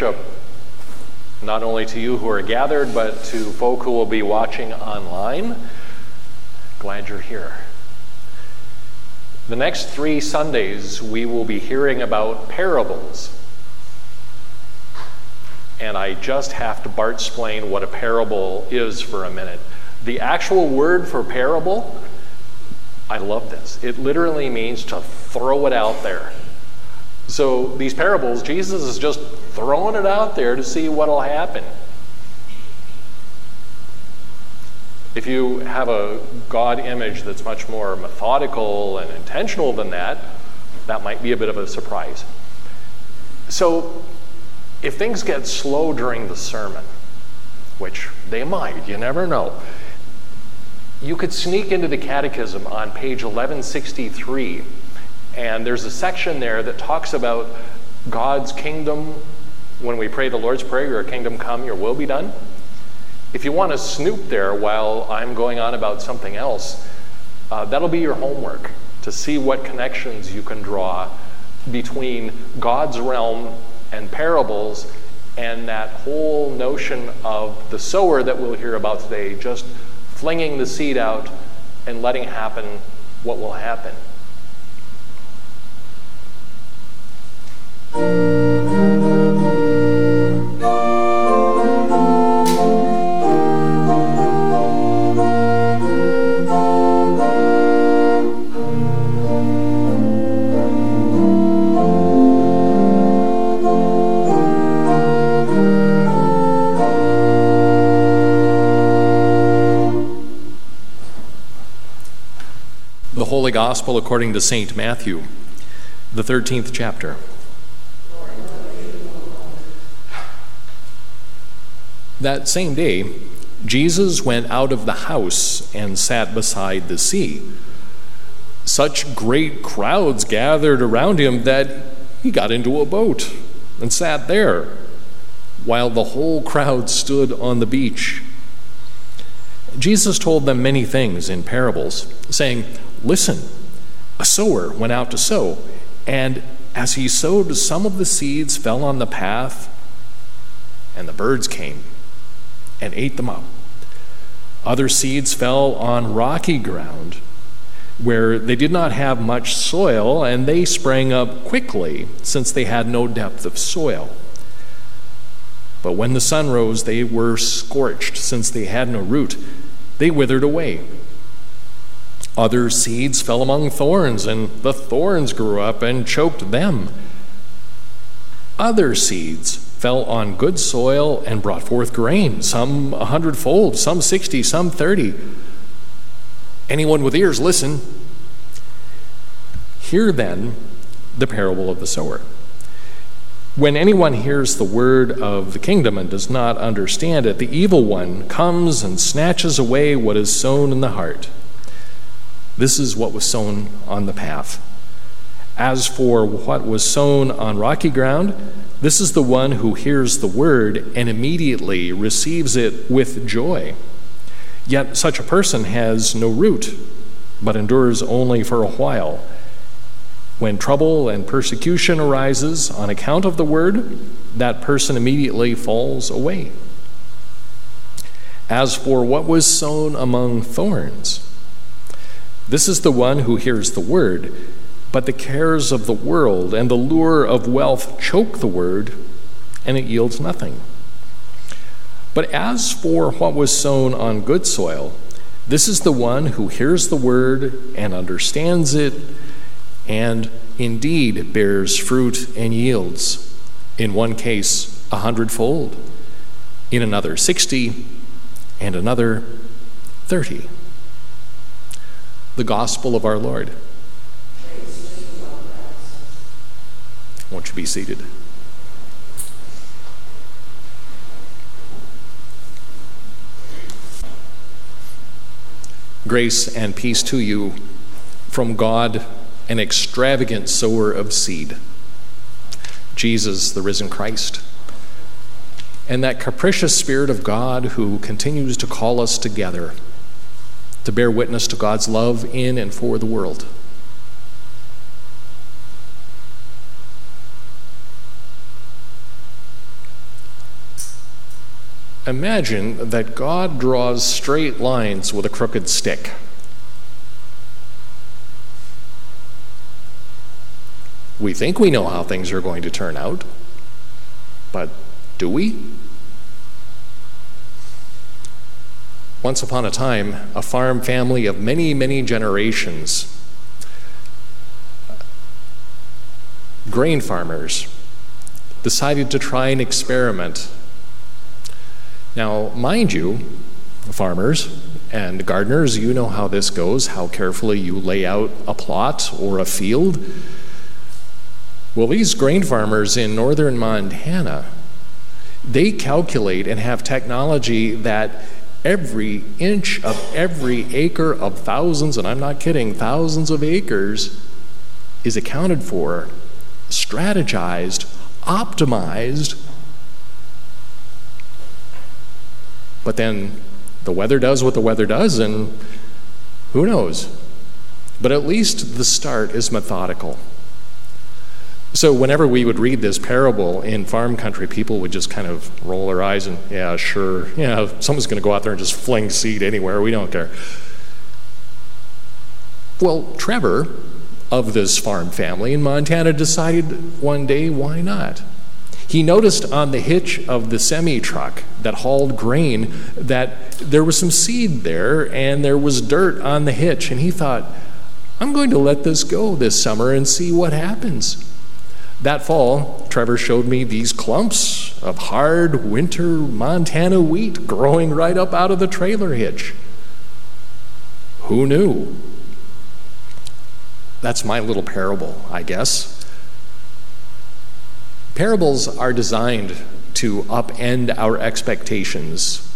Worship, not only to you who are gathered, but to folk who will be watching online. Glad you're here. The next three Sundays, we will be hearing about parables. And I just have to Bart explain what a parable is for a minute. The actual word for parable, I love this. It literally means to throw it out there. So these parables, Jesus is just throwing it out there to see what'll happen. If you have a God image that's much more methodical and intentional than that, that might be a bit of a surprise. So, if things get slow during the sermon, which they might, you never know, you could sneak into the catechism on page 1163 and there's a section there that talks about God's kingdom when we pray the Lord's Prayer, Your kingdom come, your will be done. If you want to snoop there while I'm going on about something else, uh, that'll be your homework to see what connections you can draw between God's realm and parables and that whole notion of the sower that we'll hear about today, just flinging the seed out and letting happen what will happen. The Holy Gospel according to St. Matthew, the 13th chapter. That same day, Jesus went out of the house and sat beside the sea. Such great crowds gathered around him that he got into a boat and sat there, while the whole crowd stood on the beach. Jesus told them many things in parables, saying, Listen, a sower went out to sow, and as he sowed, some of the seeds fell on the path, and the birds came and ate them up. Other seeds fell on rocky ground where they did not have much soil, and they sprang up quickly since they had no depth of soil. But when the sun rose, they were scorched since they had no root. They withered away. Other seeds fell among thorns, and the thorns grew up and choked them. Other seeds fell on good soil and brought forth grain, some a hundredfold, some sixty, some thirty. Anyone with ears, listen. Hear then the parable of the sower. When anyone hears the word of the kingdom and does not understand it, the evil one comes and snatches away what is sown in the heart. This is what was sown on the path. As for what was sown on rocky ground, this is the one who hears the word and immediately receives it with joy. Yet such a person has no root, but endures only for a while. When trouble and persecution arises on account of the word, that person immediately falls away. As for what was sown among thorns, this is the one who hears the word but the cares of the world and the lure of wealth choke the word, and it yields nothing. But as for what was sown on good soil, this is the one who hears the word and understands it, and indeed bears fruit and yields. In one case, a hundredfold, in another, sixty, and another, thirty. The gospel of our Lord. Won't you be seated? Grace and peace to you from God, an extravagant sower of seed, Jesus, the risen Christ, and that capricious Spirit of God who continues to call us together to bear witness to God's love in and for the world. Imagine that God draws straight lines with a crooked stick. We think we know how things are going to turn out, but do we? Once upon a time, a farm family of many, many generations, grain farmers, decided to try an experiment. Now, mind you, farmers and gardeners, you know how this goes, how carefully you lay out a plot or a field. Well, these grain farmers in northern Montana, they calculate and have technology that every inch of every acre of thousands, and I'm not kidding, thousands of acres, is accounted for, strategized, optimized. But then the weather does what the weather does, and who knows? But at least the start is methodical. So, whenever we would read this parable in farm country, people would just kind of roll their eyes and, yeah, sure, yeah, someone's going to go out there and just fling seed anywhere, we don't care. Well, Trevor of this farm family in Montana decided one day, why not? He noticed on the hitch of the semi truck that hauled grain that there was some seed there and there was dirt on the hitch, and he thought, I'm going to let this go this summer and see what happens. That fall, Trevor showed me these clumps of hard winter Montana wheat growing right up out of the trailer hitch. Who knew? That's my little parable, I guess. Parables are designed to upend our expectations.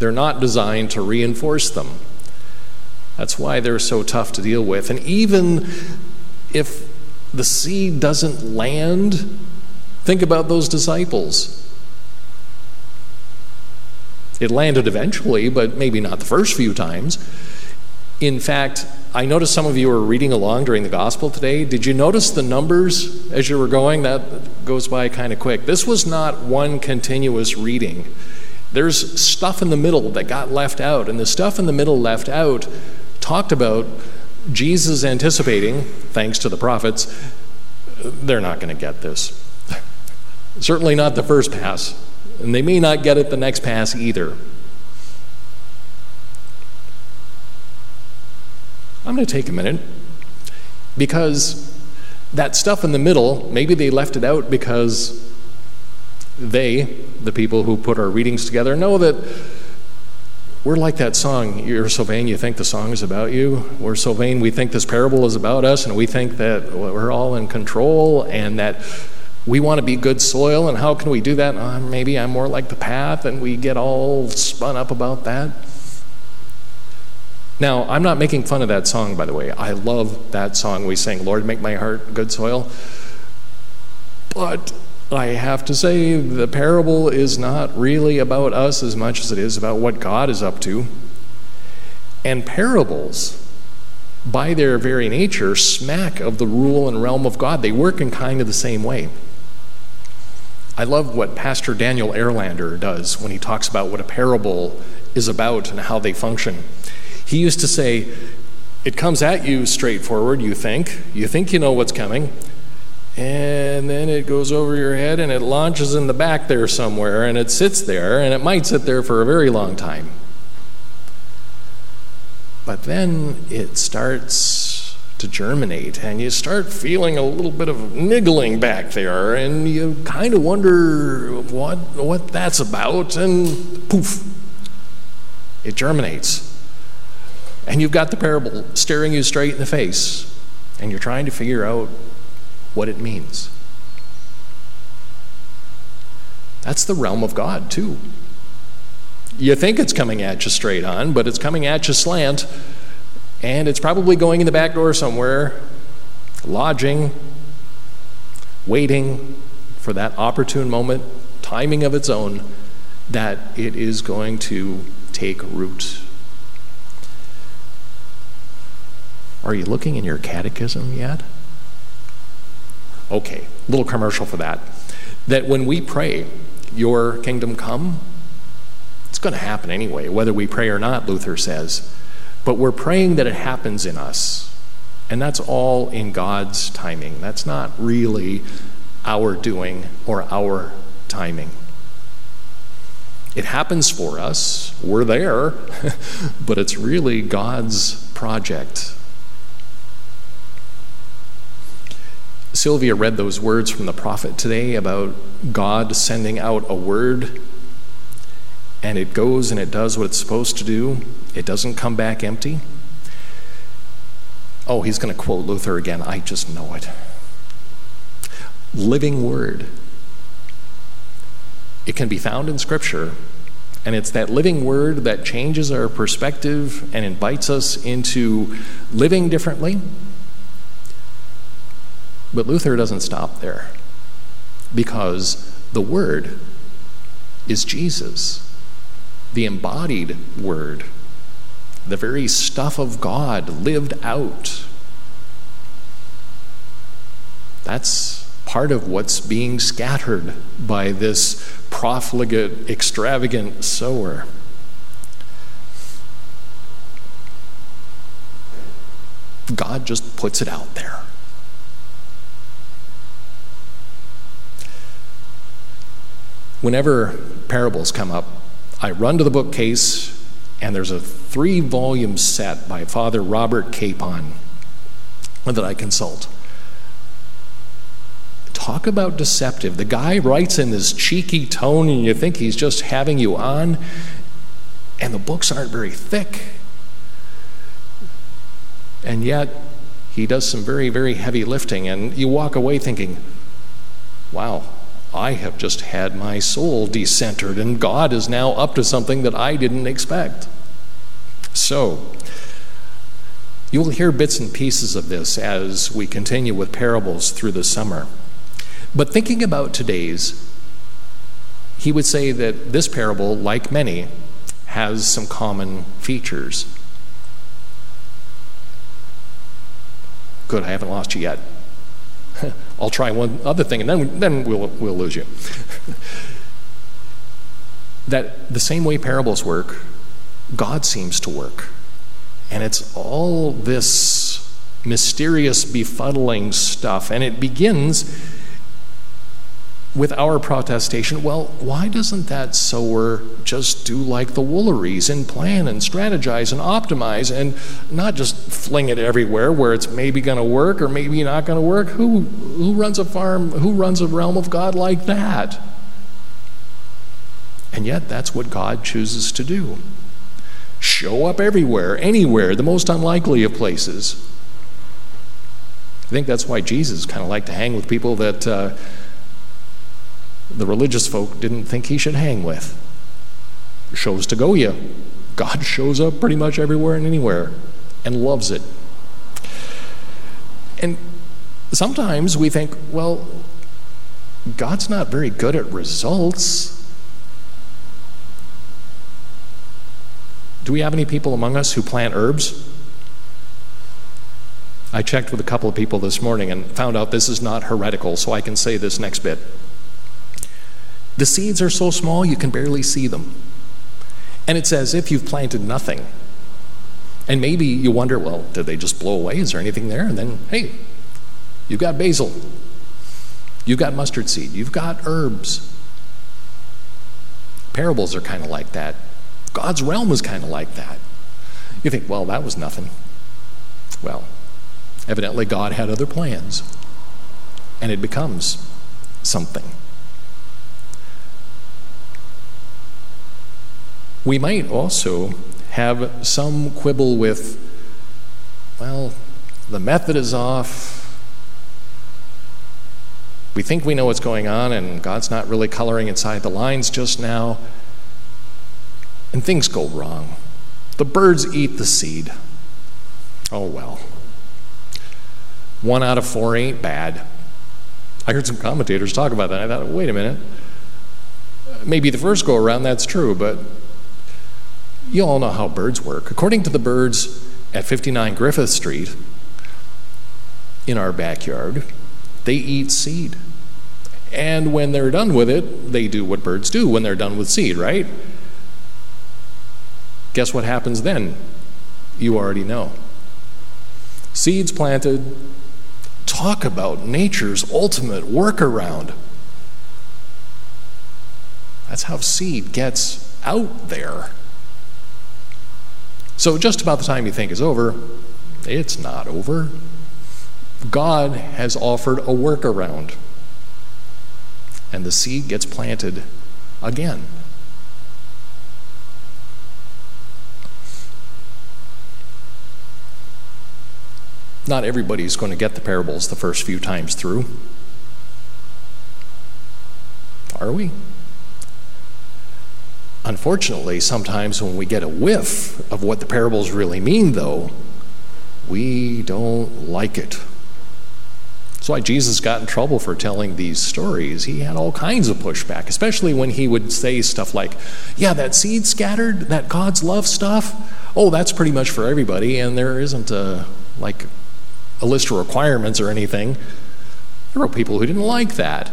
They're not designed to reinforce them. That's why they're so tough to deal with. And even if the seed doesn't land, think about those disciples. It landed eventually, but maybe not the first few times. In fact, I noticed some of you were reading along during the gospel today. Did you notice the numbers as you were going? That goes by kind of quick. This was not one continuous reading. There's stuff in the middle that got left out, and the stuff in the middle left out talked about Jesus anticipating, thanks to the prophets, they're not going to get this. Certainly not the first pass, and they may not get it the next pass either. I'm going to take a minute because that stuff in the middle, maybe they left it out because they, the people who put our readings together, know that we're like that song, You're so vain you think the song is about you. We're so vain we think this parable is about us, and we think that we're all in control and that we want to be good soil, and how can we do that? Uh, maybe I'm more like the path, and we get all spun up about that. Now, I'm not making fun of that song, by the way. I love that song we sing, Lord, make my heart good soil. But I have to say, the parable is not really about us as much as it is about what God is up to. And parables, by their very nature, smack of the rule and realm of God. They work in kind of the same way. I love what Pastor Daniel Erlander does when he talks about what a parable is about and how they function. He used to say, It comes at you straightforward, you think. You think you know what's coming and then it goes over your head and it launches in the back there somewhere and it sits there and it might sit there for a very long time. But then it starts to germinate and you start feeling a little bit of niggling back there and you kind of wonder what what that's about and poof it germinates. And you've got the parable staring you straight in the face and you're trying to figure out what it means. That's the realm of God, too. You think it's coming at you straight on, but it's coming at you slant, and it's probably going in the back door somewhere, lodging, waiting for that opportune moment, timing of its own, that it is going to take root. Are you looking in your catechism yet? Okay, little commercial for that. That when we pray, Your kingdom come, It's going to happen anyway, whether we pray or not, Luther says. But we're praying that it happens in us. And that's all in God's timing. That's not really our doing or our timing. It happens for us, we're there, but it's really God's project. Sylvia read those words from the prophet today about God sending out a word, and it goes and it does what it's supposed to do. It doesn't come back empty. Oh, he's going to quote Luther again. I just know it. Living word. It can be found in Scripture, and it's that living word that changes our perspective and invites us into living differently. But Luther doesn't stop there because the Word is Jesus, the embodied Word, the very stuff of God lived out. That's part of what's being scattered by this profligate, extravagant sower. God just puts it out there. Whenever parables come up, I run to the bookcase, and there's a three volume set by Father Robert Capon that I consult. Talk about deceptive. The guy writes in this cheeky tone, and you think he's just having you on, and the books aren't very thick. And yet, he does some very, very heavy lifting, and you walk away thinking, wow, I have just had my soul decentered, and God is now up to something that I didn't expect. So, you will hear bits and pieces of this as we continue with parables through the summer. But thinking about today's, he would say that this parable, like many, has some common features. Good, I haven't lost you yet. I'll try one other thing and then, then we'll, we'll lose you. that the same way parables work, God seems to work. And it's all this mysterious, befuddling stuff. And it begins with our protestation, well, why doesn't that sower just do like the Wooleries and plan and strategize and optimize and not just fling it everywhere where it's maybe going to work or maybe not going to work? Who, who runs a farm, who runs a realm of God like that? And yet, that's what God chooses to do show up everywhere, anywhere, the most unlikely of places. I think that's why Jesus kind of liked to hang with people that. Uh, the religious folk didn't think he should hang with. Shows to go you. God shows up pretty much everywhere and anywhere and loves it. And sometimes we think, well, God's not very good at results. Do we have any people among us who plant herbs? I checked with a couple of people this morning and found out this is not heretical, so I can say this next bit. The seeds are so small you can barely see them. And it's as if you've planted nothing. And maybe you wonder, well, did they just blow away? Is there anything there? And then, hey, you've got basil. You've got mustard seed. You've got herbs. Parables are kind of like that. God's realm is kind of like that. You think, well, that was nothing. Well, evidently God had other plans. And it becomes something. We might also have some quibble with, well, the method is off. We think we know what's going on, and God's not really coloring inside the lines just now. And things go wrong. The birds eat the seed. Oh well. One out of four ain't bad. I heard some commentators talk about that. I thought, wait a minute. Maybe the first go around that's true, but you all know how birds work. According to the birds at 59 Griffith Street in our backyard, they eat seed. And when they're done with it, they do what birds do when they're done with seed, right? Guess what happens then? You already know. Seeds planted. Talk about nature's ultimate workaround. That's how seed gets out there. So, just about the time you think is over, it's not over. God has offered a workaround, and the seed gets planted again. Not everybody's going to get the parables the first few times through. Are we? Unfortunately, sometimes when we get a whiff of what the parables really mean, though, we don't like it. That's why Jesus got in trouble for telling these stories. He had all kinds of pushback, especially when he would say stuff like, Yeah, that seed scattered, that God's love stuff, oh, that's pretty much for everybody, and there isn't a, like a list of requirements or anything. There were people who didn't like that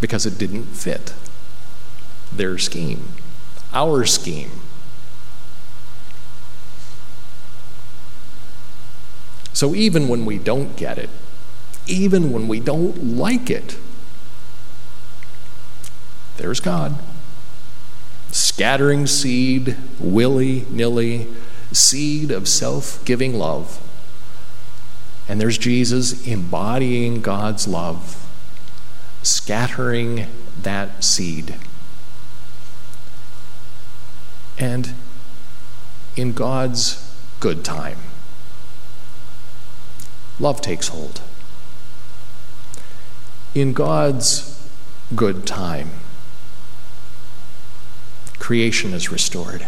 because it didn't fit their scheme, our scheme. So even when we don't get it, even when we don't like it, there's God. Scattering seed, willy nilly, seed of self giving love. And there's Jesus embodying God's love, scattering that seed. And in God's good time, love takes hold. In God's good time, creation is restored.